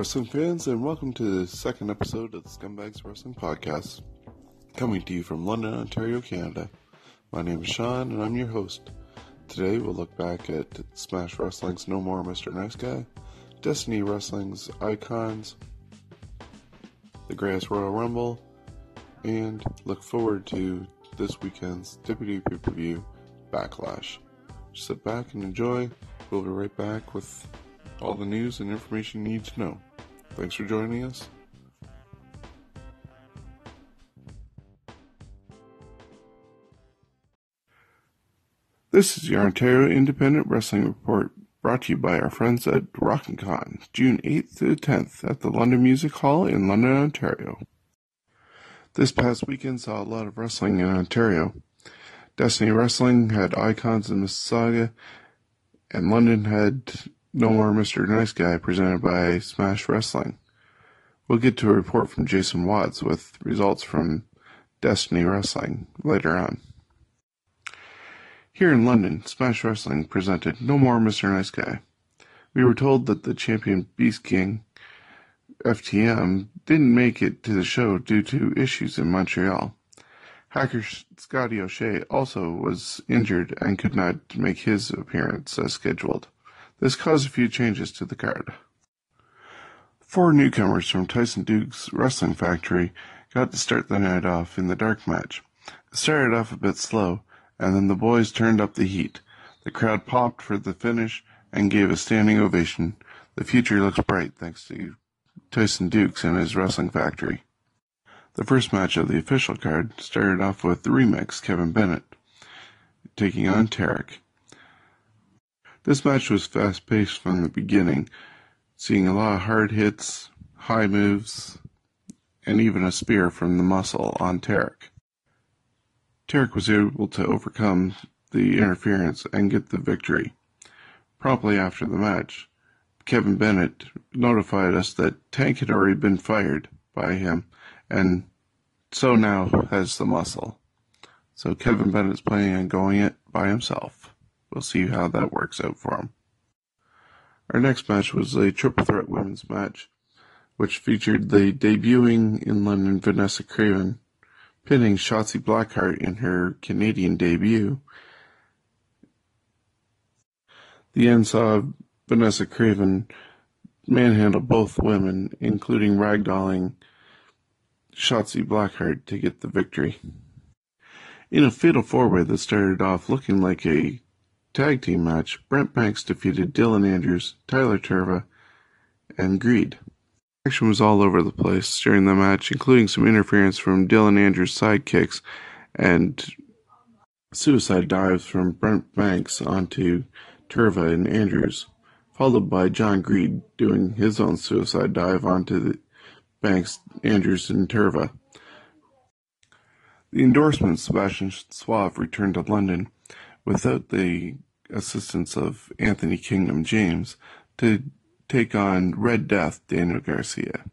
Wrestling fans, and welcome to the second episode of the Scumbags Wrestling Podcast. Coming to you from London, Ontario, Canada. My name is Sean, and I'm your host. Today, we'll look back at Smash Wrestling's No More Mr. Nice Guy, Destiny Wrestling's Icons, the Greatest Royal Rumble, and look forward to this weekend's WWE pay per view, Backlash. Sit back and enjoy. We'll be right back with all the news and information you need to know. Thanks for joining us. This is your Ontario Independent Wrestling Report brought to you by our friends at Rockin' Con, June 8th to 10th at the London Music Hall in London, Ontario. This past weekend saw a lot of wrestling in Ontario. Destiny Wrestling had Icons in Mississauga, and London had No More Mr. Nice Guy presented by Smash Wrestling. We'll get to a report from Jason Watts with results from Destiny Wrestling later on. Here in London, Smash Wrestling presented No More Mr. Nice Guy. We were told that the champion Beast King FTM didn't make it to the show due to issues in Montreal. Hacker Scotty O'Shea also was injured and could not make his appearance as scheduled. This caused a few changes to the card. Four newcomers from Tyson Duke's Wrestling Factory got to start the night off in the dark match. It started off a bit slow, and then the boys turned up the heat. The crowd popped for the finish and gave a standing ovation. The future looks bright thanks to Tyson Dukes and his Wrestling Factory. The first match of the official card started off with the remix Kevin Bennett taking on Tarek. This match was fast paced from the beginning, seeing a lot of hard hits, high moves, and even a spear from the muscle on Tarek. Tarek was able to overcome the interference and get the victory. Promptly after the match, Kevin Bennett notified us that Tank had already been fired by him, and so now has the muscle. So Kevin Bennett's planning on going it by himself. We'll see how that works out for him. Our next match was a triple threat women's match, which featured the debuting in London Vanessa Craven pinning Shotzi Blackheart in her Canadian debut. The end saw Vanessa Craven manhandle both women, including ragdolling Shotzi Blackheart to get the victory. In a fatal four-way that started off looking like a tag team match, Brent Banks defeated Dylan Andrews, Tyler Turva, and Greed. Action was all over the place during the match, including some interference from Dylan Andrews' sidekicks and suicide dives from Brent Banks onto Turva and Andrews, followed by John Greed doing his own suicide dive onto Banks, Andrews, and Turva. The endorsement Sebastian Suave returned to London without the assistance of Anthony Kingdom James to take on Red Death Daniel Garcia.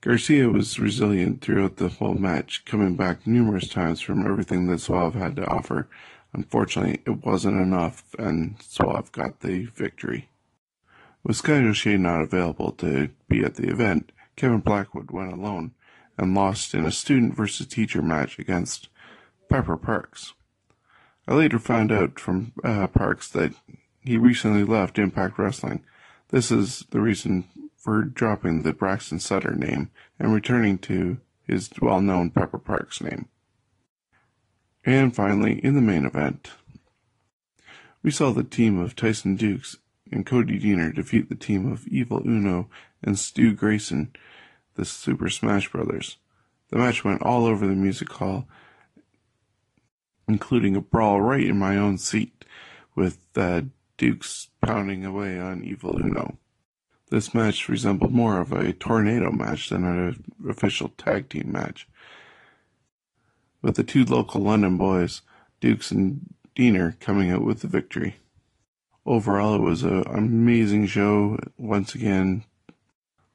Garcia was resilient throughout the whole match, coming back numerous times from everything that Suave had to offer Unfortunately, it wasn't enough, and Suave got the victory. With Sky O'Shea not available to be at the event, Kevin Blackwood went alone and lost in a student versus teacher match against Pepper Parks. I later found out from uh, Parks that he recently left Impact Wrestling. This is the reason for dropping the Braxton Sutter name and returning to his well known Pepper Parks name. And finally, in the main event, we saw the team of Tyson Dukes and Cody Deaner defeat the team of Evil Uno and Stu Grayson, the Super Smash Brothers. The match went all over the music hall, including a brawl right in my own seat, with uh, Dukes pounding away on Evil Uno. This match resembled more of a tornado match than an official tag team match. With the two local London boys, Dukes and Deaner, coming out with the victory. Overall, it was an amazing show. Once again,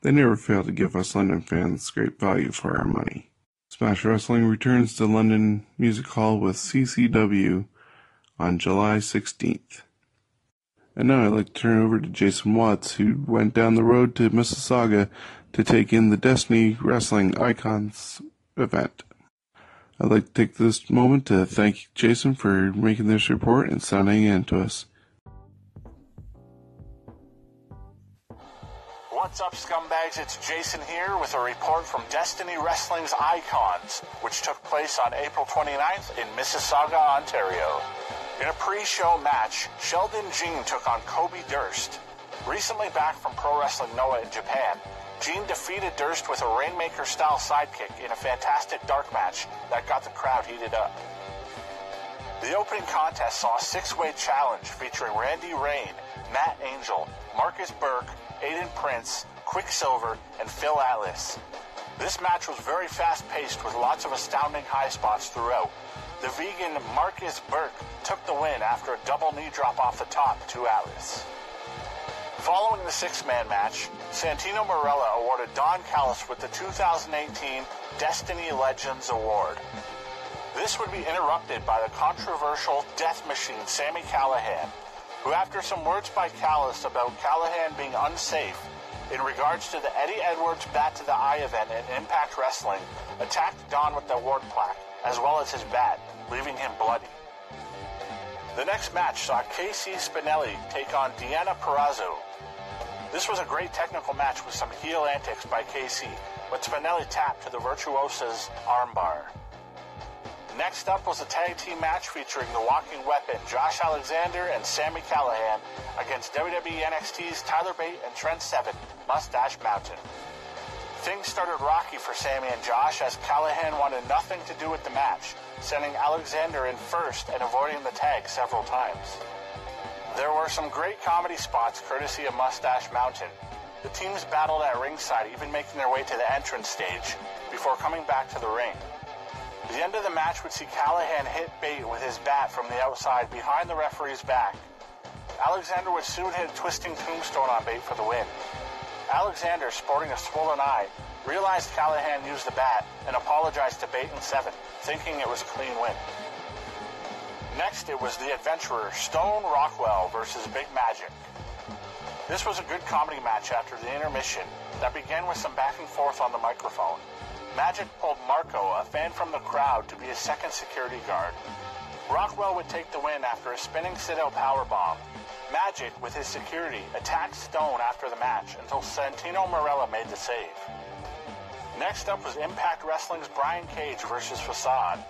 they never fail to give us London fans great value for our money. Smash Wrestling returns to London Music Hall with CCW on July 16th. And now I'd like to turn over to Jason Watts, who went down the road to Mississauga to take in the Destiny Wrestling Icons event. I'd like to take this moment to thank Jason for making this report and sending it in to us. What's up, scumbags? It's Jason here with a report from Destiny Wrestling's Icons, which took place on April 29th in Mississauga, Ontario. In a pre-show match, Sheldon Jean took on Kobe Durst. Recently back from Pro Wrestling Noah in Japan, Jean defeated Durst with a Rainmaker-style sidekick in a fantastic dark match that got the crowd heated up. The opening contest saw a six-way challenge featuring Randy Rain, Matt Angel, Marcus Burke, Aiden Prince, Quicksilver, and Phil Atlas. This match was very fast-paced with lots of astounding high spots throughout, the vegan Marcus Burke took the win after a double knee drop off the top to Atlas. Following the six-man match, Santino Marella awarded Don Callis with the 2018 Destiny Legends Award. This would be interrupted by the controversial Death Machine Sami Callihan, who after some words by Callis about Callihan being unsafe in regards to the Eddie Edwards Bat to the Eye event in Impact Wrestling, attacked Don with the award plaque as well as his bat, leaving him bloody. The next match saw Casey Spinelli take on Deonna Purrazzo. This was a great technical match with some heel antics by Casey, but Spinelli tapped to the Virtuosa's armbar. Next up was a tag team match featuring the Walking Weapon, Josh Alexander and Sami Callihan against WWE NXT's Tyler Bate and Trent Seven, Mustache Mountain. Things started rocky for Sami and Josh as Callihan wanted nothing to do with the match, sending Alexander in first and avoiding the tag several times. There were some great comedy spots courtesy of Mustache Mountain. The teams battled at ringside, even making their way to the entrance stage, before coming back to the ring. The end of the match would see Callihan hit Bate with his bat from the outside behind the referee's back. Alexander would soon hit a twisting tombstone on Bate for the win. Alexander, sporting a swollen eye, realized Callihan used the bat and apologized to Bate and Seven, thinking it was a clean win. Next, it was the adventurer Stone Rockwell versus Big Magic. This was a good comedy match after the intermission that began with some back and forth on the microphone. Magic pulled Marco, a fan from the crowd, to be his second security guard. Rockwell would take the win after a spinning sit-out powerbomb, Magic, with his security, attacked Stone after the match until Santino Marella made the save. Next up was Impact Wrestling's Brian Cage versus Facade.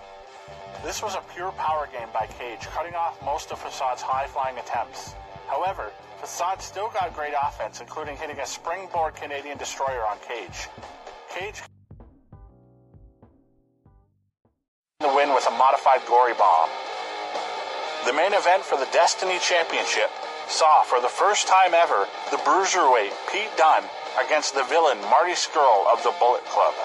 This was a pure power game by Cage, cutting off most of Facade's high-flying attempts. However, Facade still got great offense, including hitting a springboard Canadian destroyer on Cage. Cage the win with a modified glory bomb. The main event for the Destiny Championship saw for the first time ever the bruiserweight Pete Dunne against the villain Marty Scurll of the Bullet Club.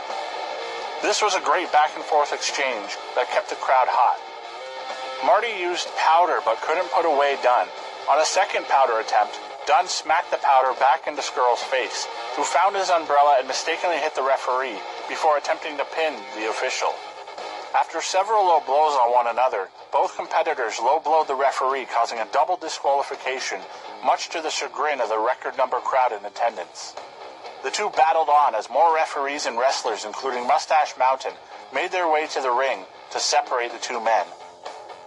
This was a great back and forth exchange that kept the crowd hot. Marty used powder but couldn't put away Dunne. On a second powder attempt, Dunne smacked the powder back into Scurll's face, who found his umbrella and mistakenly hit the referee before attempting to pin the official. After several low blows on one another, both competitors low blowed the referee, causing a double disqualification, much to the chagrin of the record number crowd in attendance. The two battled on as more referees and wrestlers, including Mustache Mountain, made their way to the ring to separate the two men.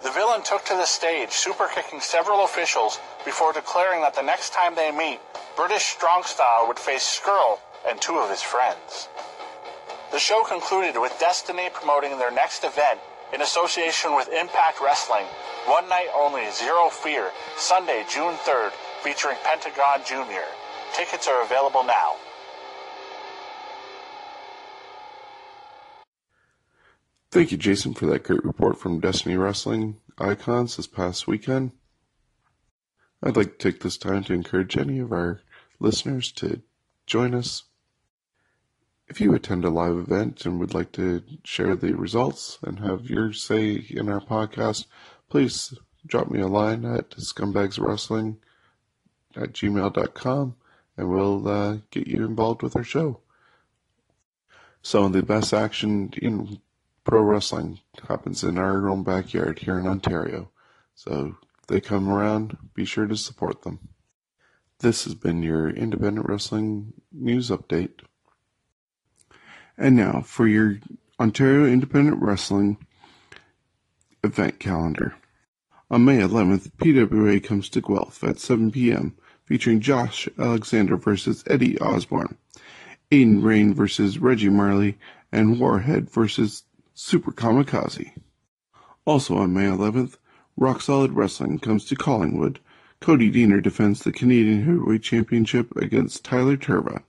The villain took to the stage, super kicking several officials before declaring that the next time they meet, British Strong Style would face Scurll and two of his friends. The show concluded with Destiny promoting their next event in association with Impact Wrestling, one night only, Zero Fear, Sunday, June 3rd, featuring Pentagon Jr. Tickets are available now. Thank you, Jason, for that great report from Destiny Wrestling Icons this past weekend. I'd like to take this time to encourage any of our listeners to join us. If you attend a live event and would like to share the results and have your say in our podcast, please drop me a line at scumbagswrestling at gmail.com and we'll uh, get you involved with our show. Some of the best action in pro wrestling happens in our own backyard here in Ontario. So if they come around, be sure to support them. This has been your independent wrestling news update. And now for your Ontario Independent Wrestling event calendar. On May 11th, PWA comes to Guelph at 7 p.m., featuring Josh Alexander versus Eddie Osborne, Aiden Rain versus Reggie Marley, and Warhead versus Super Kamikaze. Also on May 11th, Rock Solid Wrestling comes to Collingwood. Cody Deaner defends the Canadian Heavyweight Championship against Tyler Turva,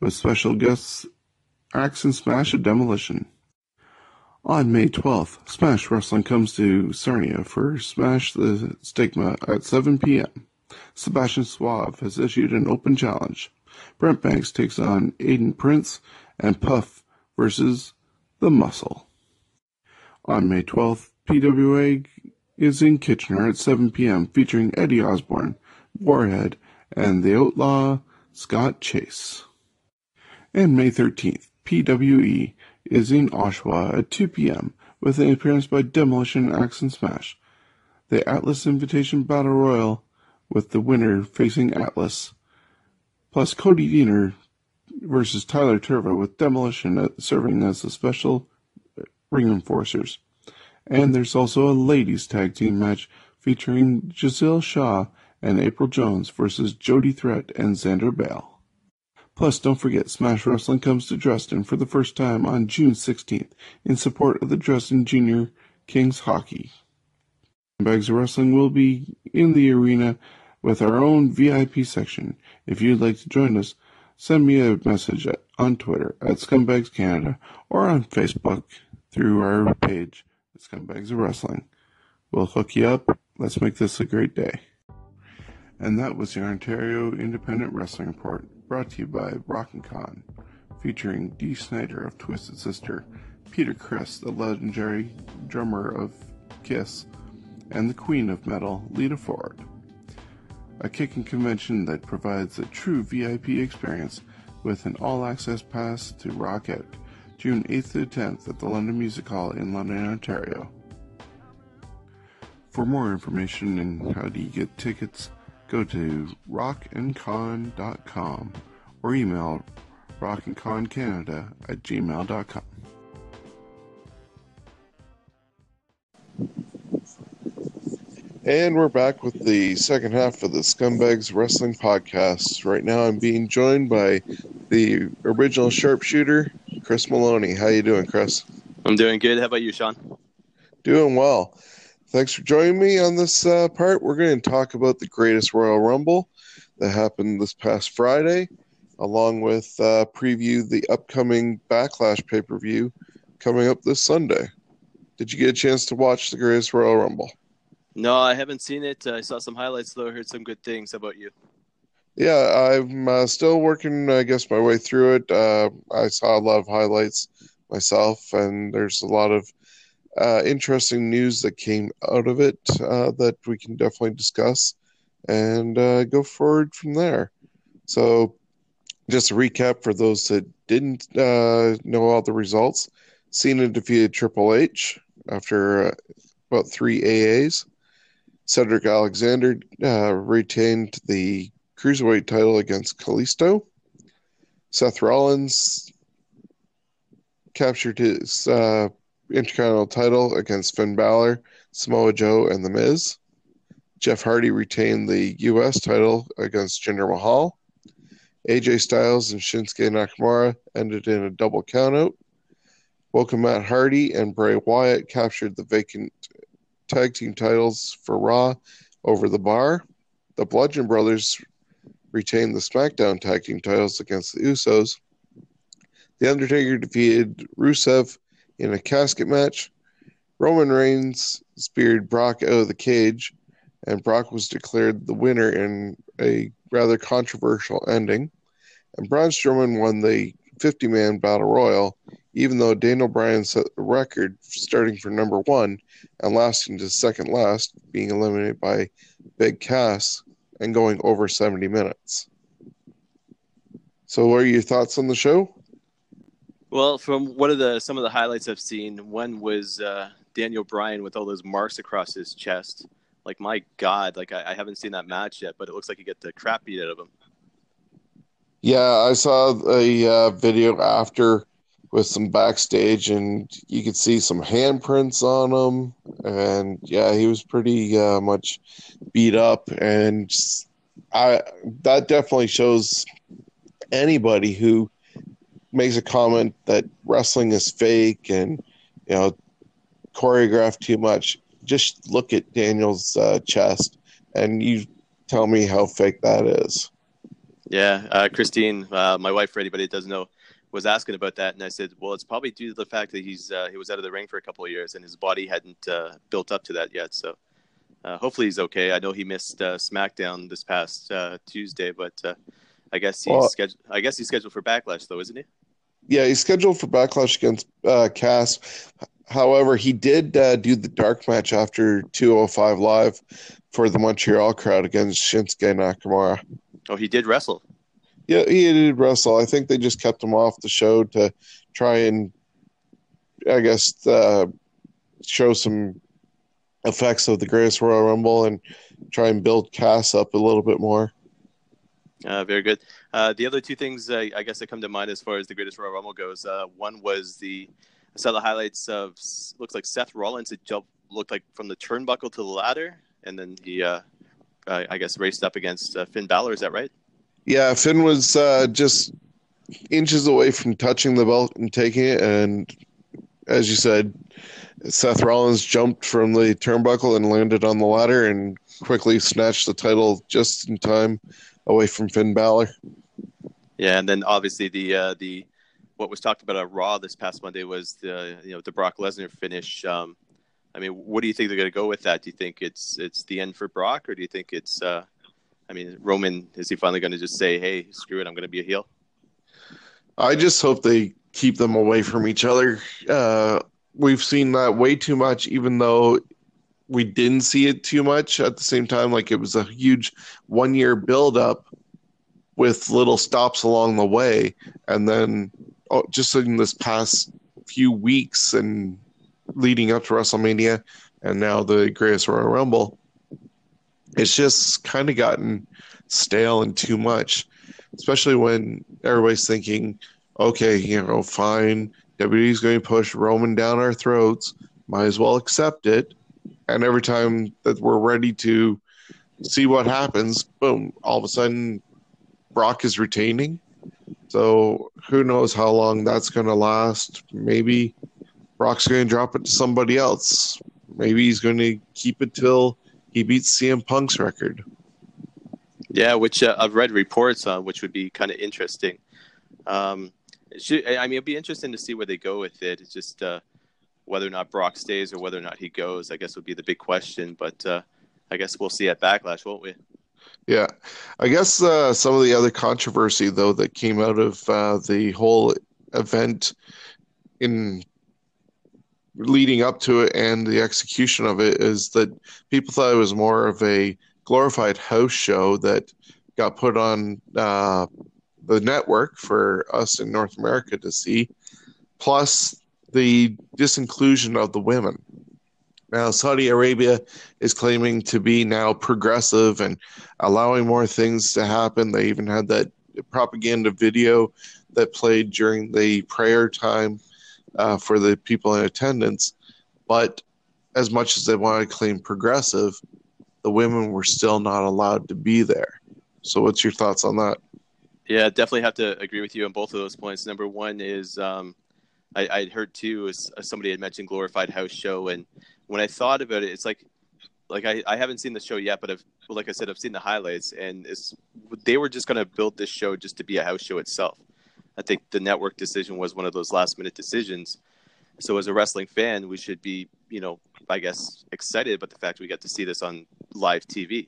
with special guests Axe and Smash of Demolition. On May 12th, Smash Wrestling comes to Sarnia for Smash the Stigma at 7 p.m. Sebastian Suave has issued an open challenge. Brent Banks takes on Aiden Prince and Puff versus The Muscle. On May 12th, PWA is in Kitchener at 7 p.m. featuring Eddie Osborne, Warhead, and the outlaw Scott Chase. And May 13th, PWE is in Oshawa at 2 p.m. with an appearance by Demolition Axe and Smash. The Atlas Invitation Battle Royal with the winner facing Atlas, plus Cody Deaner versus Tyler Turva with Demolition serving as the special ring enforcers. And there's also a ladies tag team match featuring Giselle Shaw and April Jones versus Jody Threat and Xander Bale. Plus, don't forget, Smash Wrestling comes to Dresden for the first time on June 16th in support of the Dresden Junior Kings Hockey. Bags of Wrestling will be in the arena with our own VIP section. If you'd like to join us, send me a message on Twitter at Scumbags Canada or on Facebook through our page, Scumbags of Wrestling. We'll hook you up. Let's make this a great day. And that was your Ontario Independent Wrestling Report, brought to you by Rockin' Con, featuring Dee Snider of Twisted Sister, Peter Criss, the legendary drummer of Kiss, and the Queen of Metal, Lita Ford. A kicking convention that provides a true VIP experience with an all access pass to rock out June 8th to 10th at the London Music Hall in London, Ontario. For more information and how you get tickets, go to rockandcon.com or email rockandconcanada at gmail.com. And we're back with the second half of the Scumbags Wrestling Podcast. Right now I'm being joined by the original sharpshooter, Chris Maloney. How you doing, Chris? I'm doing good. How about you, Sean? Doing well. Thanks for joining me on this uh, part. We're going to talk about the greatest Royal Rumble that happened this past Friday, along with uh, preview the upcoming Backlash pay per view coming up this Sunday. Did you get a chance to watch the greatest Royal Rumble? No, I haven't seen it. I saw some highlights though. I heard some good things about you. Yeah, I'm uh, still working, I guess, my way through it. Uh, I saw a lot of highlights myself, and there's a lot of uh, interesting news that came out of it uh, that we can definitely discuss and uh, go forward from there. So, just a recap for those that didn't uh, know all the results Cena defeated Triple H after about three AAs. Cedric Alexander uh, retained the cruiserweight title against Kalisto. Seth Rollins captured his uh, Intercontinental title against Finn Balor, Samoa Joe, and The Miz. Jeff Hardy retained the U.S. title against Jinder Mahal. AJ Styles and Shinsuke Nakamura ended in a double countout. Woken Matt Hardy and Bray Wyatt captured the vacant tag team titles for Raw over the bar. The Bludgeon Brothers retained the SmackDown tag team titles against the Usos. The Undertaker defeated Rusev in a casket match. Roman Reigns speared Brock out of the cage, and Brock was declared the winner in a rather controversial ending. And Braun Strowman won the 50 man battle royal, even though Daniel Bryan set the record starting for number one and lasting to second last, being eliminated by Big Cass and going over 70 minutes. So, what are your thoughts on the show? Well, from one of the some of the highlights I've seen, one was uh, Daniel Bryan with all those marks across his chest. Like my God, like I, I haven't seen that match yet, but it looks like he get the crap beat out of him. Yeah, I saw a uh, video after with some backstage, and you could see some handprints on him. And yeah, he was pretty uh, much beat up, and I that definitely shows anybody who makes a comment that wrestling is fake and you know choreographed too much. Just look at Daniel's uh, chest, and you tell me how fake that is. Yeah, uh, Christine, uh, my wife, for anybody that doesn't know, was asking about that, and I said, well, it's probably due to the fact that he's uh, he was out of the ring for a couple of years, and his body hadn't uh, built up to that yet. So uh, hopefully he's okay. I know he missed uh, SmackDown this past Tuesday, but I guess he's Well- scheduled. I guess he's scheduled for Backlash, though, isn't he? Yeah, he's scheduled for Backlash against uh, Cass. However, he did uh, do the dark match after 205 Live for the Montreal crowd against Shinsuke Nakamura. Oh, he did wrestle. Yeah, he did wrestle. I think they just kept him off the show to try and, I guess, uh, show some effects of the Greatest Royal Rumble and try and build Cass up a little bit more. Uh, very good. Uh, the other two things uh, I guess that come to mind as far as the greatest Royal Rumble goes. Uh, one was the I saw the highlights of looks like Seth Rollins had jumped looked like from the turnbuckle to the ladder, and then he uh, I guess raced up against uh, Finn Balor. Is that right? Yeah, Finn was just inches away from touching the belt and taking it, and as you said, Seth Rollins jumped from the turnbuckle and landed on the ladder and quickly snatched the title just in time away from Finn Balor. Yeah, and then obviously the uh, the what was talked about at Raw this past Monday was the you know the Brock Lesnar finish. Um, I mean, what do you think they're going to go with that? Do you think it's it's the end for Brock, or do you think it's? Uh, I mean, Roman is he finally going to just say, "Hey, screw it, I'm going to be a heel"? I just hope they keep them away from each other. Uh, we've seen that way too much, even though we didn't see it too much at the same time. Like it was a huge one year build up with little stops along the way. And then oh, just in this past few weeks and leading up to WrestleMania and now the Greatest Royal Rumble, it's just kind of gotten stale and too much, especially when everybody's thinking, okay, you know, fine, WWE's going to push Roman down our throats, might as well accept it. And every time that we're ready to see what happens, boom, all of a sudden Brock is retaining. So who knows how long that's going to last? Maybe Brock's going to drop it to somebody else. Maybe he's going to keep it till he beats CM Punk's record. Yeah, which uh, I've read reports on, which would be kind of interesting. Um, should, I mean, it'd be interesting to see where they go with it. It's just uh, whether or not Brock stays or whether or not he goes. I guess would be the big question. But uh, I guess we'll see at Backlash, won't we? Yeah, I guess uh, some of the other controversy though that came out of uh, the whole event in leading up to it and the execution of it is that people thought it was more of a glorified house show that got put on uh, the network for us in North America to see, plus the disinclusion of the women. Now, Saudi Arabia is claiming to be now progressive and allowing more things to happen. They even had that propaganda video that played during the prayer time uh, for the people in attendance. But as much as they want to claim progressive, the women were still not allowed to be there. So, what's your thoughts on that? Yeah, definitely have to agree with you on both of those points. Number one is um, I, I'd heard too is somebody had mentioned glorified house show, and when I thought about it, it's like like I, I haven't seen the show yet, but I've like I said, I've seen the highlights, and it's they were just going to build this show just to be a house show itself. I think the network decision was one of those last minute decisions. So as a wrestling fan, we should be, you know, I guess excited about the fact we got to see this on live TV.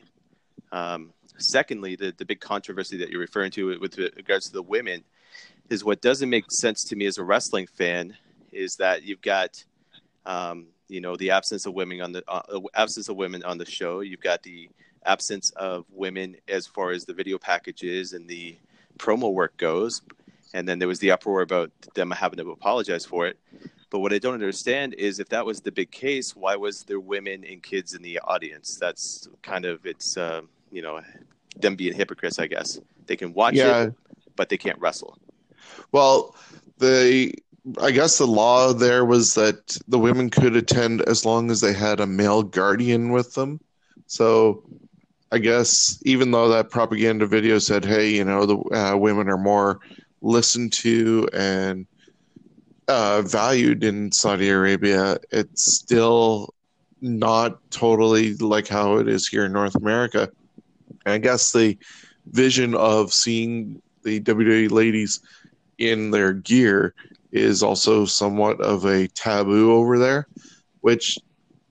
Um, secondly, the the big controversy that you're referring to with regards to the women is what doesn't make sense to me as a wrestling fan is that you've got um, you know the absence of women on the uh, absence of women on the show. You've got the absence of women as far as the video packages and the promo work goes. And then there was the uproar about them having to apologize for it. But what i don't understand is if that was the big case why was there women and kids in the audience? That's kind of it's uh, you know them being hypocrites i guess. They can watch Yeah. it but they can't wrestle Well, the I guess the law there was that the women could attend as long as they had a male guardian with them. So I guess even though that propaganda video said, "Hey, you know, the uh, women are more listened to and uh, valued in Saudi Arabia," it's still not totally like how it is here in North America. And I guess the vision of seeing the WWE ladies in their gear is also somewhat of a taboo over there, which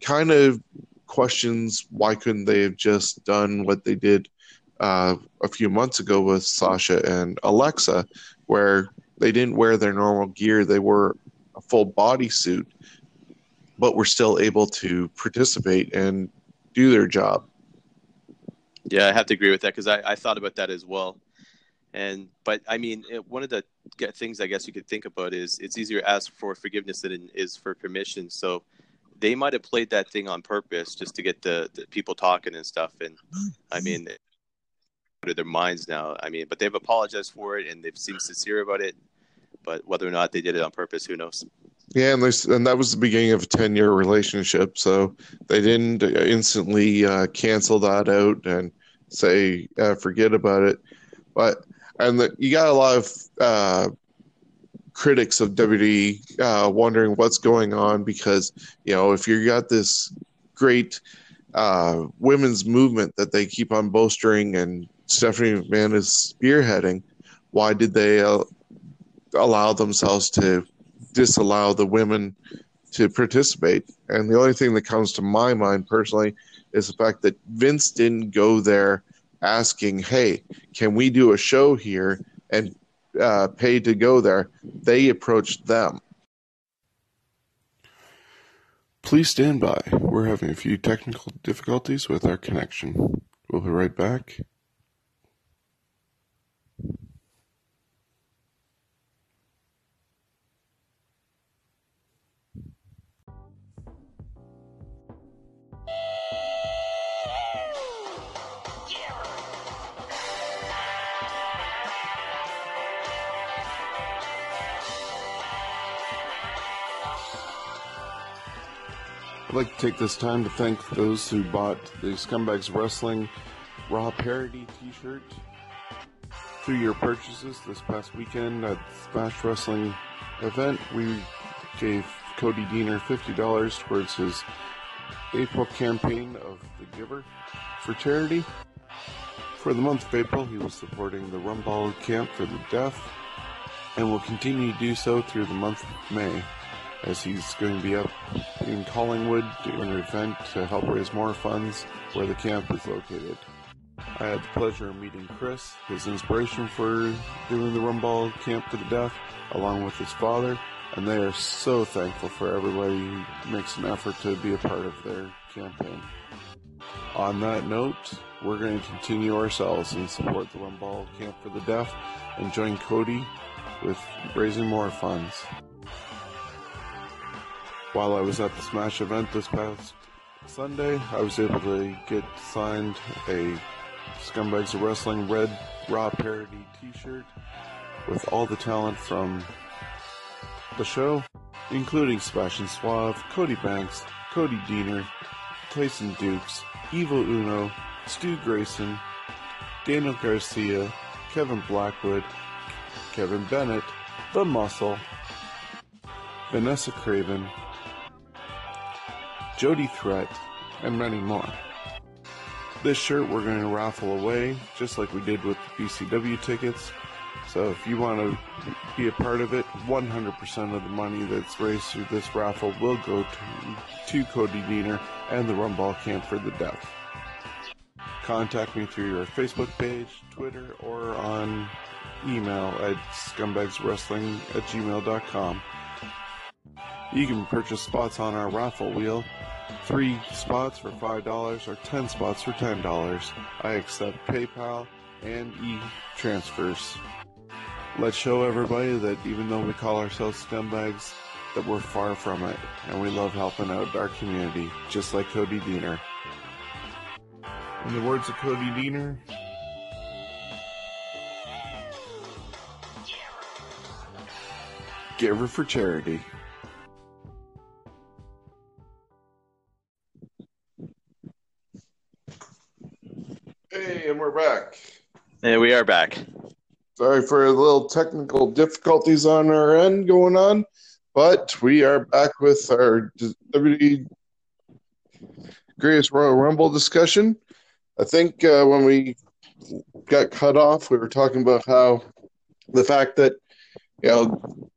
kind of questions why couldn't they have just done what they did uh, a few months ago with Sasha and Alexa, where they didn't wear their normal gear, they wore a full bodysuit, but were still able to participate and do their job. Yeah, I have to agree with that because I, I thought about that as well. And but I mean, it, one of the things I guess you could think about is it's easier to ask for forgiveness than it is for permission. So they might have played that thing on purpose just to get the, the people talking and stuff. And I mean, out of their minds now. I mean, but they've apologized for it and they've seemed sincere about it. But whether or not they did it on purpose, who knows? Yeah, and and that was the beginning of a ten year relationship, so they didn't instantly uh, cancel that out and say uh, forget about it. But and the, you got a lot of uh, critics of WWE uh, wondering what's going on because you know if you got this great uh, women's movement that they keep on bolstering and Stephanie McMahon is spearheading, why did they uh, allow themselves to disallow the women to participate. And the only thing that comes to my mind personally is the fact that Vince didn't go there asking, "Hey, can we do a show here?" and uh, pay to go there. They approached them. Please stand by. We're having a few technical difficulties with our connection. We'll be right back. Like to take this time to thank those who bought the Scumbags Wrestling Raw Parody t shirt through your purchases this past weekend at Smash Wrestling event. We gave Cody Deaner $50 towards his April campaign of The Giver for charity. For the month of April, he was supporting the Rumball Camp for the Deaf and will continue to do so through the month of May as he's going to be up in Collingwood doing an event to help raise more funds where the camp is located. I had the pleasure of meeting Chris, his inspiration for doing the Rumball Camp for the Deaf, along with his father, and they are so thankful for everybody who makes an effort to be a part of their campaign. On that note, we're going to continue ourselves and support the Rumball Camp for the Deaf and join Cody with raising more funds. While I was at the Smash event this past Sunday, I was able to get signed a Scumbags of Wrestling Red Raw parody t-shirt with all the talent from the show, including Sebastian Suave, Cody Banks, Cody Deaner, Tyson Dukes, Evil Uno, Stu Grayson, Daniel Garcia, Kevin Blackwood, Kevin Bennett, The Muscle, Vanessa Craven, Jody Threat, and many more. This shirt we're going to raffle away, just like we did with the BCW tickets. So if you want to be a part of it, 100% of the money that's raised through this raffle will go to, to Cody Deaner and the Rumball Camp for the Deaf. Contact me through your Facebook page, Twitter, or on email at scumbagswrestling at gmail.com. You can purchase spots on our raffle wheel. Three spots for $5 or 10 spots for $10. I accept PayPal and e-transfers. Let's show everybody that even though we call ourselves scumbags, that we're far from it, and we love helping out our community, just like Cody Deaner. In the words of Cody Deaner, Giver for charity. And we are back. Sorry for a little technical difficulties on our end going on, but we are back with our WWE Greatest Royal Rumble discussion. I think uh, when we got cut off, we were talking about how the fact that you know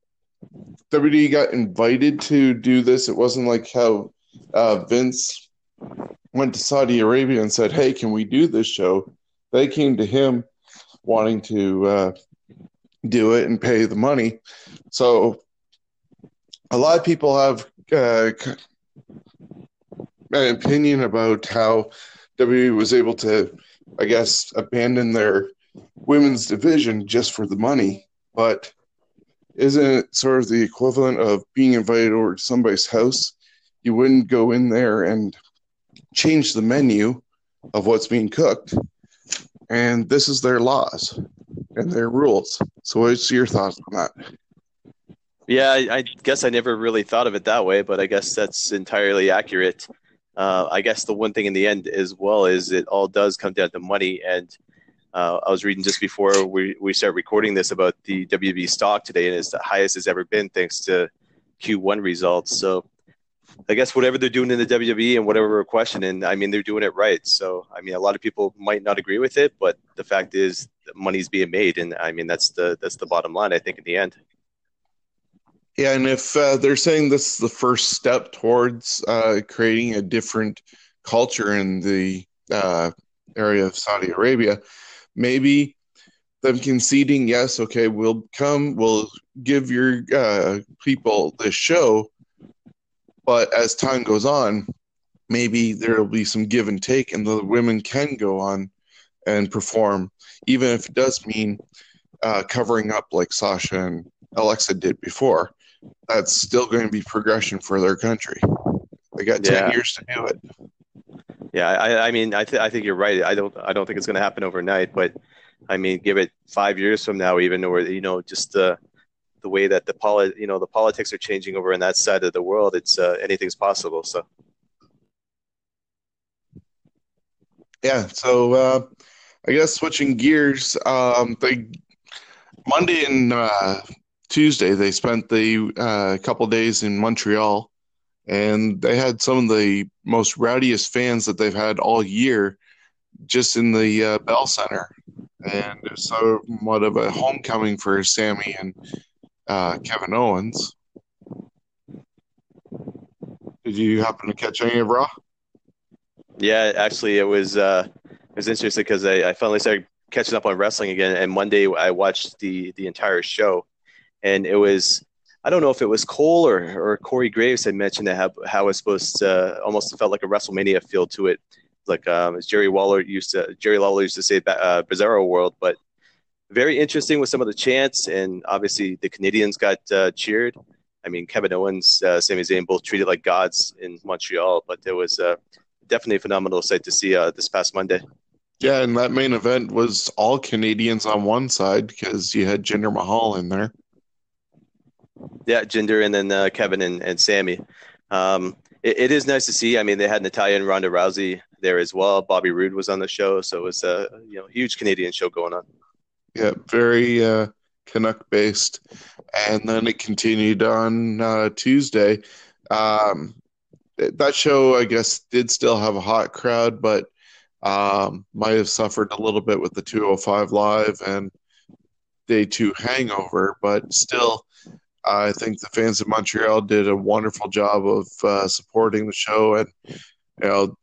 WWE got invited to do this. It wasn't like how uh, Vince went to Saudi Arabia and said, "Hey, can we do this show?" They came to him wanting to uh, do it and pay the money. So a lot of people have uh, an opinion about how WWE was able to, I guess, abandon their women's division just for the money. But isn't it sort of the equivalent of being invited over to somebody's house? You wouldn't go in there and change the menu of what's being cooked. And this is their laws and their rules. So, what's your thoughts on that? Yeah, I, I guess I never really thought of it that way, but I guess that's entirely accurate. Uh, I guess the one thing in the end as well is it all does come down to money. And uh, I was reading just before we, we start recording this about the WB stock today, and it's the highest it's ever been thanks to Q1 results. So I guess whatever they're doing in the WWE and whatever we're questioning, I mean, they're doing it right. So, I mean, a lot of people might not agree with it, but the fact is money's being made. And I mean, that's the, that's the bottom line, I think, in the end. Yeah, and if uh, they're saying this is the first step towards uh, creating a different culture in the uh, area of Saudi Arabia, maybe them conceding, yes, okay, we'll come, we'll give your uh, people this show, but as time goes on, maybe there will be some give and take, and the women can go on and perform, even if it does mean uh, covering up like Sasha and Alexa did before that's still going to be progression for their country. They got ten Yeah. years to do it. Yeah, I, I mean, I, th- I think you're right. I don't, I don't think it's going to happen overnight, but I mean, give it five years from now, even, or you know, just the the way that the poli- you know, the politics are changing over in that side of the world. It's uh, anything's possible. So Yeah. So uh, I guess switching gears, um, they Monday and uh, Tuesday they spent the uh, couple days in Montreal, and they had some of the most rowdiest fans that they've had all year, just in the uh, Bell Center, and it was somewhat of a homecoming for Sami and uh, Kevin Owens. Did you happen to catch any of Raw? yeah, actually, it was uh, it was interesting because I, I finally started catching up on wrestling again, and Monday I watched the the entire show, and it was. I don't know if it was Cole or, or Corey Graves had mentioned that how, how it's supposed to almost felt like a WrestleMania feel to it. Like um, as Jerry Waller used to, Jerry Lawler used to say, uh, Bizarro World. But very interesting with some of the chants, and obviously the Canadians got uh, cheered. I mean, Kevin Owens, uh, Sami Zayn, both treated like gods in Montreal, but it was uh, definitely a phenomenal sight to see uh, this past Monday. Yeah, and that main event was all Canadians on one side because you had Jinder Mahal in there. Yeah, Jinder and then uh, Kevin and, and Sami. Um, it, it is nice to see. I mean, they had Natalya and Ronda Rousey there as well. Bobby Roode was on the show, so it was a you know huge Canadian show going on. Yeah, very uh, Canuck based. And then it continued on uh, Tuesday. Um, that show, I guess, did still have a hot crowd, but um, might have suffered a little bit with the 205 Live and day two hangover, but still, I think the fans of Montreal did a wonderful job of uh, supporting the show. And, you know,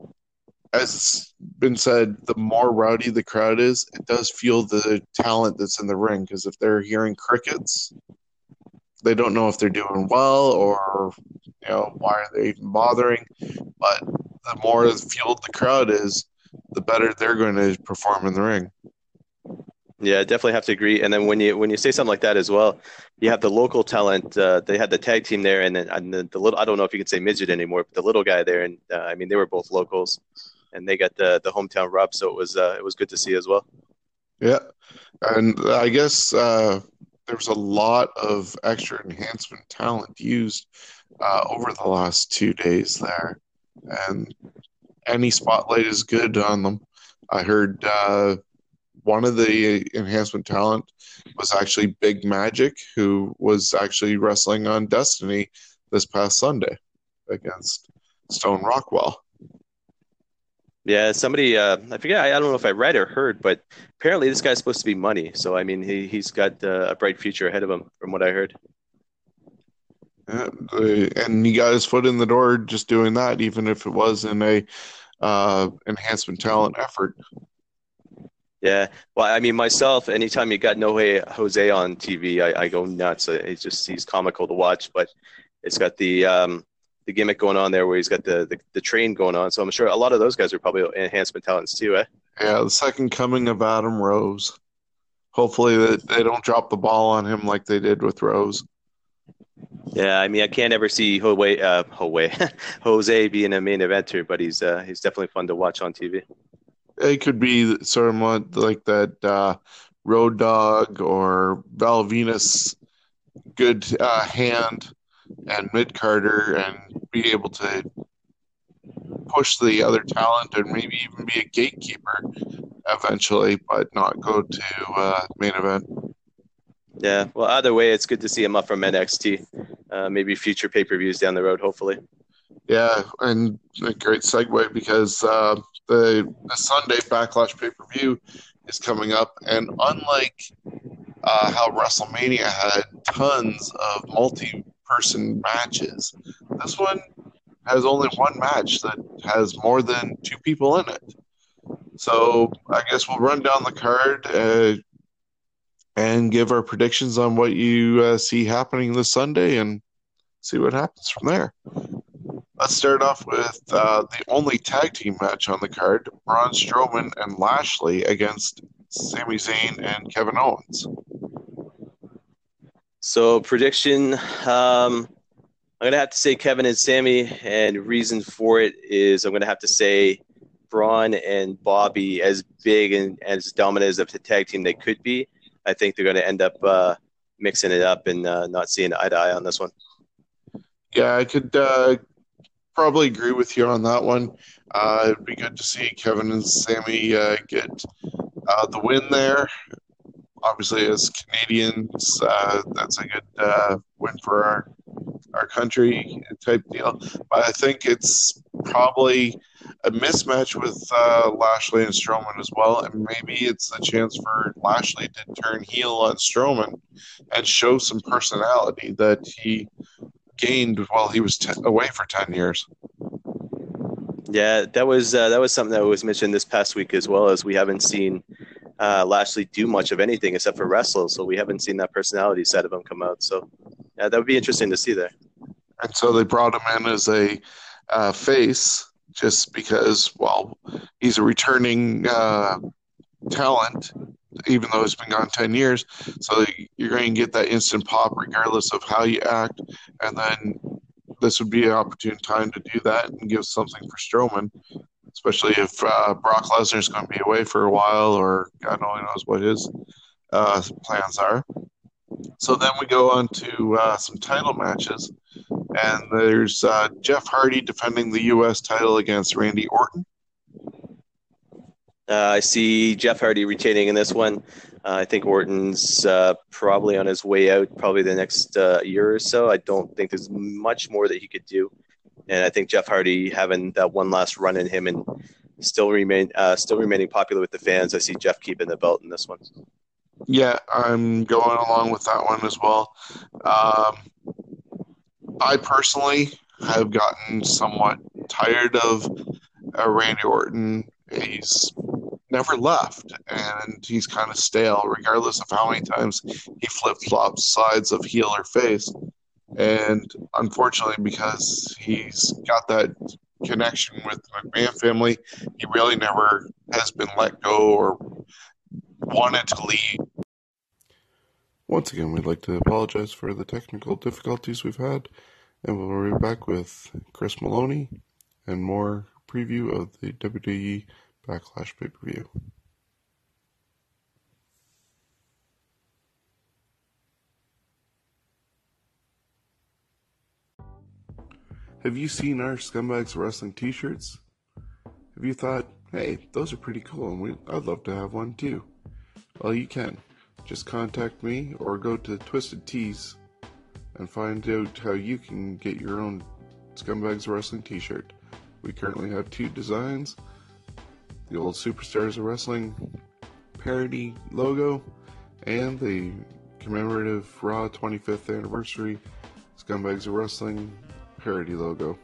as it's been said, the more rowdy the crowd is, it does feel the talent that's in the ring. Because if they're hearing crickets, they don't know if they're doing well or you know why are they even bothering. But the more fueled the crowd is, the better they're going to perform in the ring. Yeah, definitely have to agree. And then when you when you say something like that as well, you have the local talent. Uh, they had the tag team there, and then and the, the, little I don't know if you can say midget anymore, but the little guy there, and uh, I mean they were both locals, and they got the the hometown rub, so it was uh, it was good to see as well. Yeah, and I guess uh, there was a lot of extra enhancement talent used uh, over the last two days there, and any spotlight is good on them. I heard uh, one of the enhancement talent was actually Big Magic, who was actually wrestling on Destiny this past Sunday against Stone Rockwell. Yeah, somebody uh, I forget I, I don't know if I read or heard, but apparently this guy's supposed to be money. So I mean, he he's got uh, a bright future ahead of him, from what I heard. And he got his foot in the door just doing that, even if it was in a uh, enhancement talent effort. Yeah, well, I mean, myself, anytime you got No Way Jose on TV, I, I go nuts. It's just he's comical to watch, but it's got the um, the gimmick going on there where he's got the, the, the train going on. So I'm sure a lot of those guys are probably enhancement talents too, eh? Yeah, the second coming of Adam Rose. Hopefully that they don't drop the ball on him like they did with Rose. Yeah, I mean, I can't ever see Jose, uh, Jose, Jose being a main eventer, but he's uh, he's definitely fun to watch on TV. It could be sort of like that uh, Road Dog or Val Venis good uh, hand and mid carder and be able to push the other talent and maybe even be a gatekeeper eventually, but not go to uh, main event. Yeah, well, either way, it's good to see him up from NXT. Uh, maybe future pay per views down the road, hopefully. Yeah, and a great segue because uh, the, the Sunday Backlash pay per view is coming up, and unlike uh, how WrestleMania had tons of multi person matches, this one has only one match that has more than two people in it. So I guess we'll run down the card uh, and give our predictions on what you uh, see happening this Sunday and see what happens from there. Let's start off with uh, the only tag team match on the card Braun Strowman and Lashley against Sami Zayn and Kevin Owens. So, prediction um, I'm to have to say Kevin and Sami, and reason for it is I'm to have to say Braun and Bobby, as big and as dominant as a tag team they could be, I think they're to end up uh, mixing it up and uh, not seeing eye to eye on this one. Yeah, I could uh, probably agree with you on that one. Uh, it'd be good to see Kevin and Sami uh, get uh, the win there. Obviously, as Canadians, uh, that's a good uh, win for our our country type deal. But I think it's probably a mismatch with uh, Lashley and Strowman as well, and maybe it's the chance for Lashley to turn heel on Strowman and show some personality that he gained while he was away for 10 years. Yeah, that was uh, that was something that was mentioned this past week as well as we haven't seen uh, Lashley do much of anything except for wrestle, so we haven't seen that personality side of him come out. So yeah, that would be interesting to see there. And so they brought him in as a uh, face just because, well, he's a returning uh, talent even though it's been gone 10 years. So you're going to get that instant pop regardless of how you act. and then this would be an opportune time to do that and give something for Strowman, especially if uh, Brock Lesnar is going to be away for a while, or God only knows what his uh, plans are. So then we go on to uh, some title matches, and there's uh, Jeff Hardy defending the U.S. title against Randy Orton. Uh, I see Jeff Hardy retaining in this one. Uh, I think Orton's probably on his way out, probably the next year or so. I don't think there's much more that he could do, and I think Jeff Hardy having that one last run in him and still remain uh, still remaining popular with the fans. I see Jeff keeping the belt in this one. Yeah, I'm going along with that one as well. Um, I personally have gotten somewhat tired of uh, Randy Orton. He's never left, and he's kind of stale, regardless of how many times he flip flops sides of heel or face. And unfortunately, because he's got that connection with the McMahon family, he really never has been let go or wanted to leave. Once again, we'd like to apologize for the technical difficulties we've had, and we'll be back with Chris Maloney and more preview of the WWE Backlash pay per view. Have you seen our Scumbags Wrestling t shirts? Have you thought, hey, those are pretty cool and we, I'd love to have one too? Well, you can. Just contact me or go to Twisted Tees and find out how you can get your own Scumbags Wrestling t shirt. We currently have two designs the old Superstars of Wrestling parody logo and the commemorative Raw 25th anniversary Scumbags of Wrestling parody logo.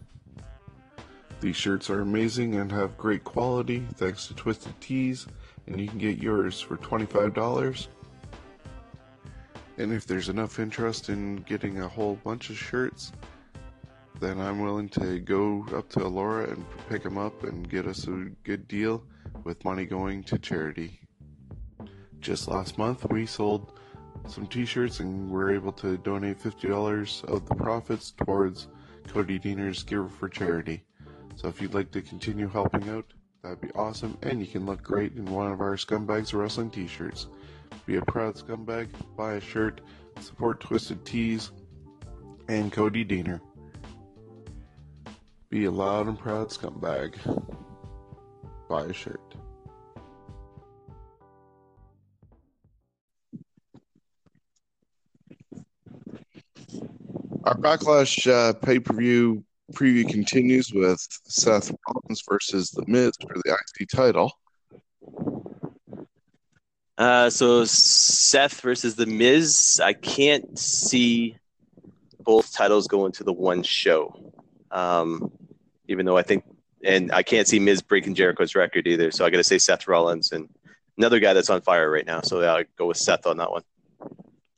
These shirts are amazing and have great quality thanks to Twisted Tees, and you can get yours for $25. And if there's enough interest in getting a whole bunch of shirts, then I'm willing to go up to Alora and pick them up and get us a good deal with money going to charity. Just last month, we sold some t shirts and were able to donate $50 of the profits towards Cody Deaner's Give for Charity. So if you'd like to continue helping out, that'd be awesome, and you can look great in one of our Scumbags Wrestling t shirts. Be a proud scumbag, buy a shirt, support Twisted Tees, and Cody Deaner. Be a loud and proud scumbag. Buy a shirt. Our Backlash uh, pay per view preview continues with Seth Rollins versus The Miz for the IC title. Uh, so Seth versus The Miz. I can't see both titles going to the one show. Um, even though I think, and I can't see Miz breaking Jericho's record either. So I got to say Seth Rollins and another guy that's on fire right now. So I'll go with Seth on that one.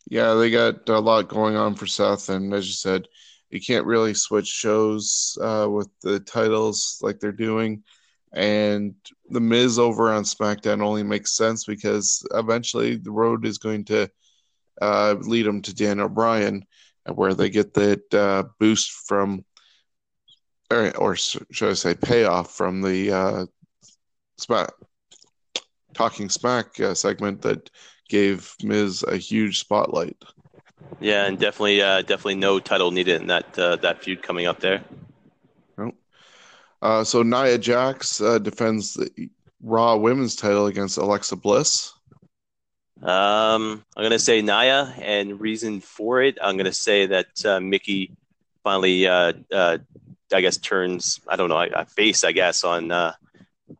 Yeah, they got a lot going on for Seth, and as you said, you can't really switch shows uh, with the titles like they're doing. And the Miz over on SmackDown only makes sense because eventually the road is going to uh, lead them to Daniel Bryan, where they get that uh, boost from, or, or should I say, payoff from the uh, Smack Talking Smack uh, segment that gave Miz a huge spotlight. Yeah, and definitely, uh, definitely no title needed in that uh, that feud coming up there. Uh, so Nia Jax uh, defends the Raw Women's title against Alexa Bliss. Um, I'm gonna say Nia, and reason for it, I'm gonna say that uh, Mickie finally, uh, uh, I guess, turns I don't know, a face, I guess, on uh,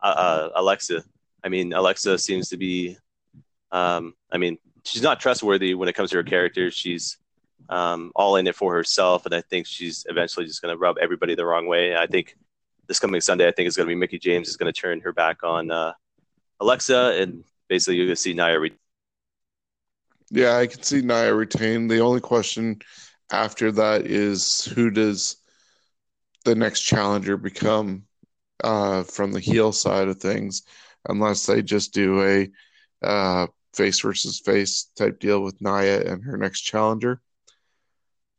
uh, uh, Alexa. I mean, Alexa seems to be, um, I mean, she's not trustworthy when it comes to her character. She's um, all in it for herself, and I think she's eventually just gonna rub everybody the wrong way. I think this coming Sunday, I think it's gonna be Mickie James is gonna turn her back on uh, Alexa, and basically you're gonna see Nia. Re- Yeah, I can see Nia retain. The only question after that is who does the next challenger become uh, from the heel side of things, unless they just do a uh, face versus face type deal with Nia and her next challenger.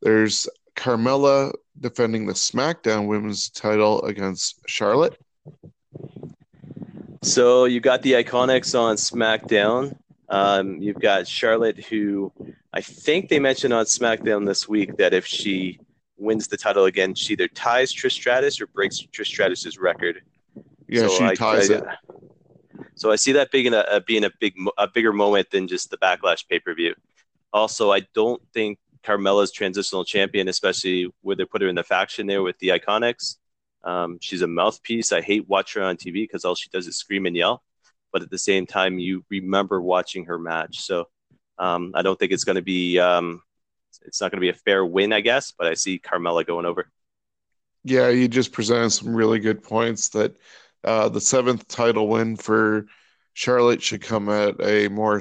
There's Carmella defending the SmackDown Women's title against Charlotte. So you got the Iconics on SmackDown. Um, you've got Charlotte, who I think they mentioned on SmackDown this week that if she wins the title again, she either ties Trish Stratus or breaks Trish Stratus's record. Yeah, So she I- ties I- it. So I see that being a, being a big a bigger moment than just the Backlash pay per view. Also, I don't think Carmella's transitional champion, especially where they put her in the faction there with the Iconics. Um, she's a mouthpiece. I hate watching her on TV because all she does is scream and yell. But at the same time, you remember watching her match. So um, I don't think it's going to be um, it's not going to be a fair win, I guess. But I see Carmella going over. Yeah, you just presented some really good points that uh, the seventh title win for Charlotte should come at a more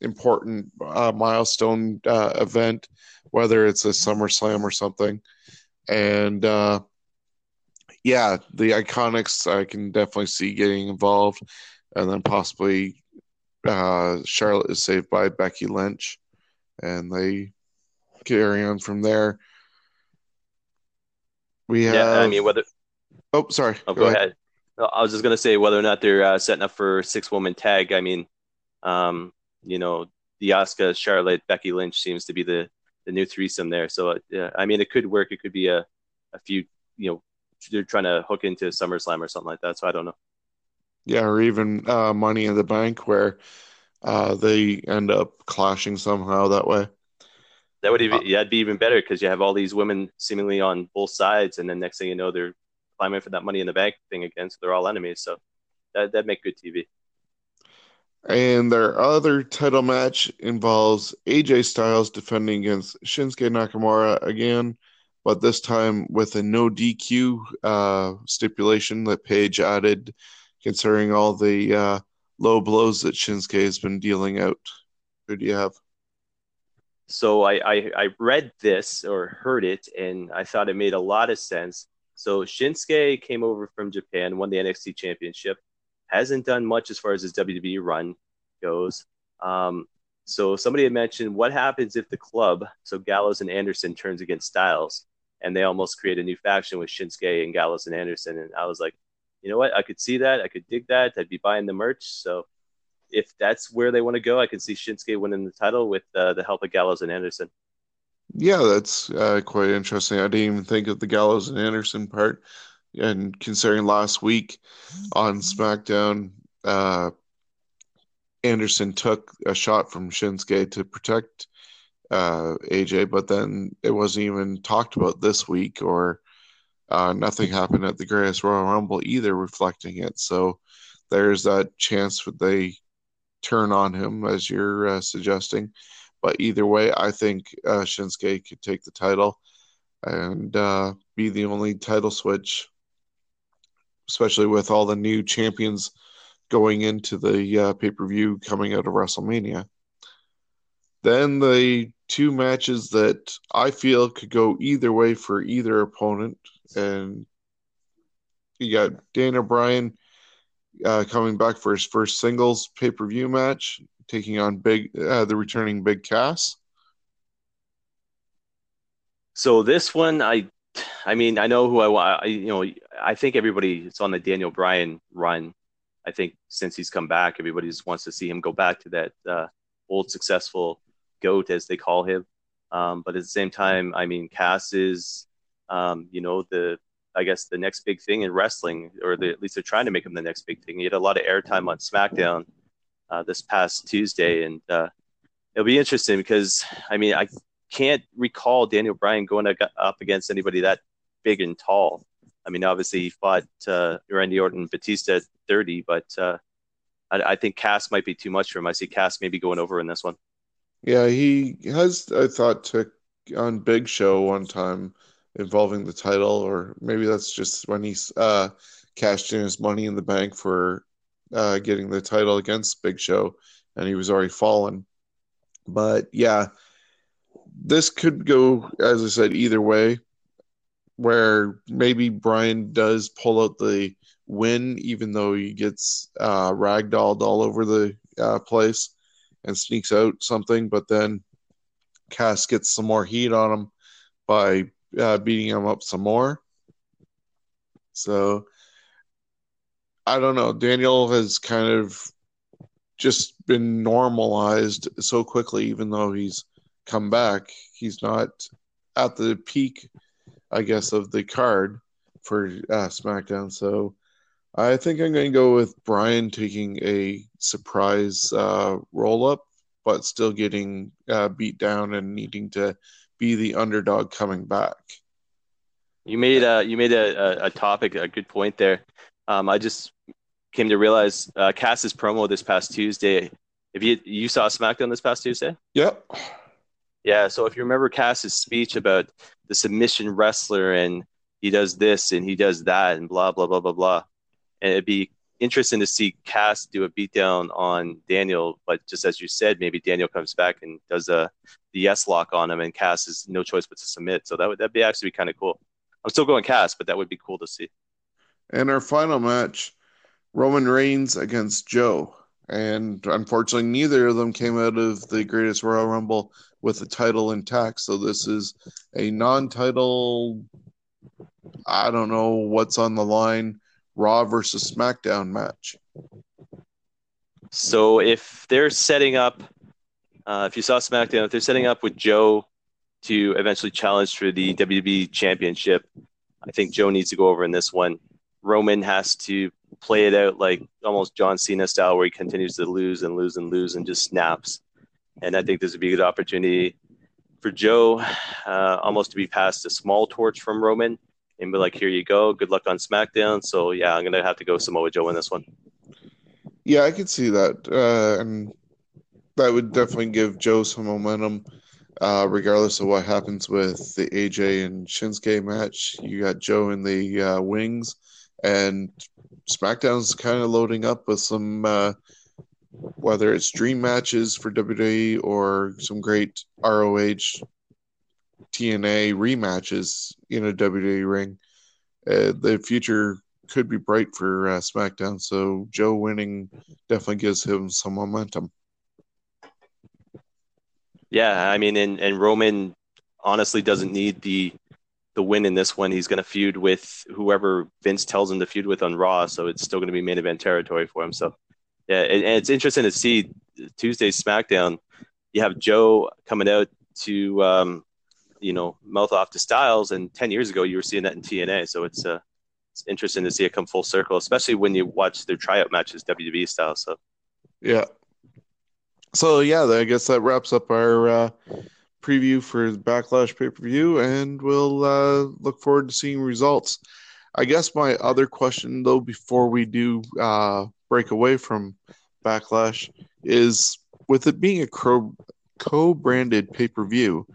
important uh, milestone uh, event, whether it's a SummerSlam or something. And uh, yeah, the Iconics I can definitely see getting involved, and then possibly uh, Charlotte is saved by Becky Lynch, and they carry on from there. We have. Yeah, I mean whether Oh, sorry. Oh, go, ahead. No, I was just gonna say whether or not they're uh, setting up for six woman tag. I mean, um, you know, the Asuka, Charlotte, Becky Lynch seems to be the the new threesome there. So uh, yeah, I mean, it could work. It could be a a few. You know, they're trying to hook into SummerSlam or something like that. So I don't know. Yeah, or even uh, Money in the Bank, where uh, they end up clashing somehow that way. That would even Uh, yeah, it'd be even better because you have all these women seemingly on both sides, and then next thing you know, they're climbing for that Money in the Bank thing again. So they're all enemies. So that that make good TV. And their other title match involves AJ Styles defending against Shinsuke Nakamura again, but this time with a no DQ uh, stipulation that Paige added, considering all the uh, low blows that Shinsuke has been dealing out. Who do you have? So I, I I read this or heard it, and I thought it made a lot of sense. So Shinsuke came over from Japan, won the NXT Championship, hasn't done much as far as his WWE run goes. Um, so somebody had mentioned what happens if the club, so Gallows and Anderson, turns against Styles, and they almost create a new faction with Shinsuke and Gallows and Anderson. And I was like, you know what? I could see that. I could dig that. I'd be buying the merch. So if that's where they want to go, I could see Shinsuke winning the title with uh, the help of Gallows and Anderson. Yeah, that's uh, quite interesting. I didn't even think of the Gallows and Anderson part. And considering last week on SmackDown, uh, Anderson took a shot from Shinsuke to protect uh, AJ, but then it wasn't even talked about this week, or uh, nothing happened at the Greatest Royal Rumble either, reflecting it. So there's that chance that they turn on him, as you're uh, suggesting. But either way, I think uh, Shinsuke could take the title and uh, be the only title switch, especially with all the new champions going into the uh, pay per view coming out of WrestleMania. Then the two matches that I feel could go either way for either opponent, and you got Daniel Bryan uh, coming back for his first singles pay per view match, taking on Big uh, the returning Big Cass. So this one, I, I mean, I know who I. I, you know, I think everybody is on the Daniel Bryan run. I think since he's come back, everybody just wants to see him go back to that uh, old successful goat, as they call him. Um, but at the same time, I mean, Cass is, um, you know, the I guess the next big thing in wrestling, or the, at least they're trying to make him the next big thing. He had a lot of airtime on SmackDown uh, this past Tuesday, and uh, it'll be interesting because I mean, I can't recall Daniel Bryan going up against anybody that big and tall. I mean, obviously he fought uh, Randy Orton, Batista at 30, but uh, I, I think Cass might be too much for him. I see Cass maybe going over in this one. Yeah, he has, I thought, took on Big Show one time involving the title, or maybe that's just when he's uh, cashed in his money in the bank for uh, getting the title against Big Show, and he was already fallen. But yeah, this could go, as I said, either way, where maybe Bryan does pull out the win, even though he gets uh, ragdolled all over the uh, place and sneaks out something, but then Cass gets some more heat on him by uh, beating him up some more. So I don't know. Daniel has kind of just been normalized so quickly, even though he's come back. He's not at the peak, I guess, of the card for uh, SmackDown. So I think I'm going to go with Bryan taking a surprise uh, roll up, but still getting uh, beat down and needing to be the underdog coming back. You made a you made a, a, a topic a good point there. Um, I just came to realize uh, Cass's promo this past Tuesday. If you you saw SmackDown this past Tuesday, Yep. yeah. So if you remember Cass's speech about the submission wrestler and he does this and he does that and blah blah blah blah blah, and it'd be interesting to see Cass do a beatdown on Daniel. But just as you said, maybe Daniel comes back and does a the yes lock on him, and Cass has no choice but to submit. So that would that'd be actually kind of cool. I'm still going Cass, but that would be cool to see. And our final match, Roman Reigns against Joe. And unfortunately, neither of them came out of the Greatest Royal Rumble with the title intact. So this is a non title, I don't know what's on the line, Raw versus SmackDown match. So if they're setting up, uh, if you saw SmackDown, if they're setting up with Joe to eventually challenge for the WWE Championship, I think Joe needs to go over in this one. Roman has to play it out like almost John Cena style, where he continues to lose and lose and lose and just snaps. And I think this would be a good opportunity for Joe, uh, almost to be passed a small torch from Roman and be like, "Here you go. Good luck on SmackDown." So yeah, I'm gonna have to go Samoa Joe in this one. Yeah, I could see that. Uh, and that would definitely give Joe some momentum, uh, regardless of what happens with the AJ and Shinsuke match. You got Joe in the uh, wings, and SmackDown's kind of loading up with some, uh, whether it's dream matches for WWE or some great ROH TNA rematches in a WWE ring. Uh, the future could be bright for uh, SmackDown. So Joe winning definitely gives him some momentum. Yeah, I mean, and, and Roman honestly doesn't need the the win in this one. He's going to feud with whoever Vince tells him to feud with on Raw, so it's still going to be main event territory for him. So, yeah, and, and it's interesting to see Tuesday's SmackDown. You have Joe coming out to, um, you know, mouth off to Styles, and ten years ago you were seeing that in TNA. So it's uh, it's interesting to see it come full circle, especially when you watch their tryout matches WWE style. So. Yeah. So yeah, I guess that wraps up our uh, preview for Backlash pay per view, and we'll uh, look forward to seeing results. I guess my other question, though, before we do uh, break away from Backlash, is with it being a co- co-branded pay per view,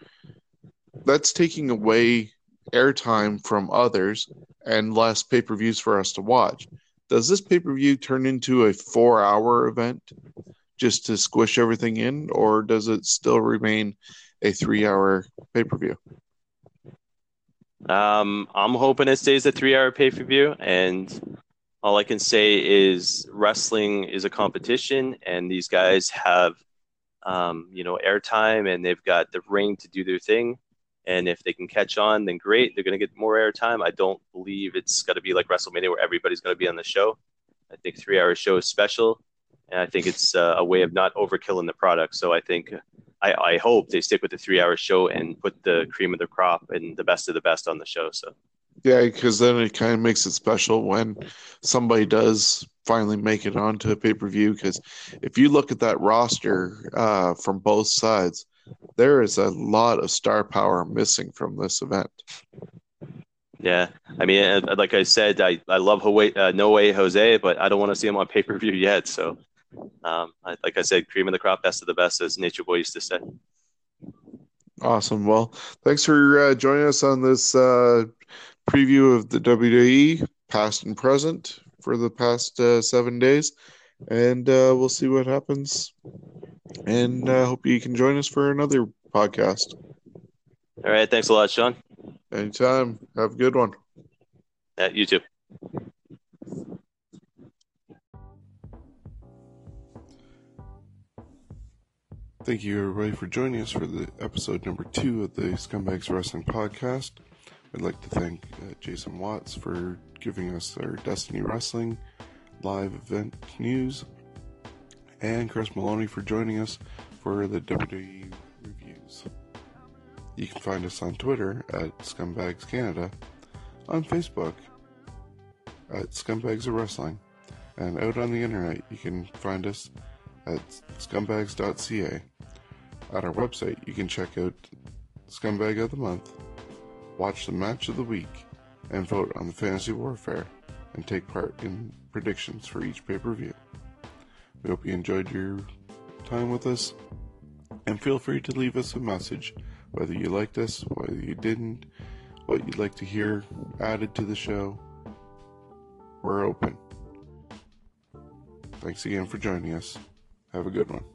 that's taking away airtime from others and less pay per views for us to watch. Does this pay per view turn into a four hour event just to squish everything in, or does it still remain a three hour pay per view? Um, I'm hoping it stays a three hour pay per view. And all I can say is wrestling is a competition, and these guys have, um, you know, airtime and they've got the ring to do their thing. And if they can catch on, then great. They're going to get more airtime. I don't believe it's going to be like WrestleMania where everybody's going to be on the show. I think three hour show is special. And I think it's uh, a way of not overkilling the product. So I think I, I hope they stick with the three hour show and put the cream of the crop and the best of the best on the show. So Yeah, because then it kind of makes it special when somebody does finally make it onto a pay per view. Because if you look at that roster uh, from both sides, there is a lot of star power missing from this event. yeah, I mean, uh, like I said, I, I love Hawaii, uh, No Way Jose, but I don't want to see him on pay per view yet. So, um, I, like I said, cream of the crop, best of the best, as Nature Boy used to say. Awesome. Well, thanks for uh, joining us on this uh, preview of the WWE past and present for the past uh, seven days. And uh, we'll see what happens. And uh, hope you can join us for another podcast. All right, thanks a lot, Sean. Anytime. Have a good one. You too. Thank you, everybody, for joining us for the episode number two of the Scumbags Wrestling Podcast. I'd like to thank uh, Jason Watts for giving us our Destiny Wrestling live event news, and Chris Maloney for joining us for the WWE reviews. You can find us on Twitter at Scumbags Canada, on Facebook at Scumbags of Wrestling, and out on the internet you can find us at scumbags.ca. At our website you can check out Scumbag of the Month, watch the match of the week, and vote on the Fantasy Warfare and take part in predictions for each pay per view. We hope you enjoyed your time with us, and feel free to leave us a message whether you liked us, whether you didn't, what you'd like to hear added to the show. We're open. Thanks again for joining us. Have a good one.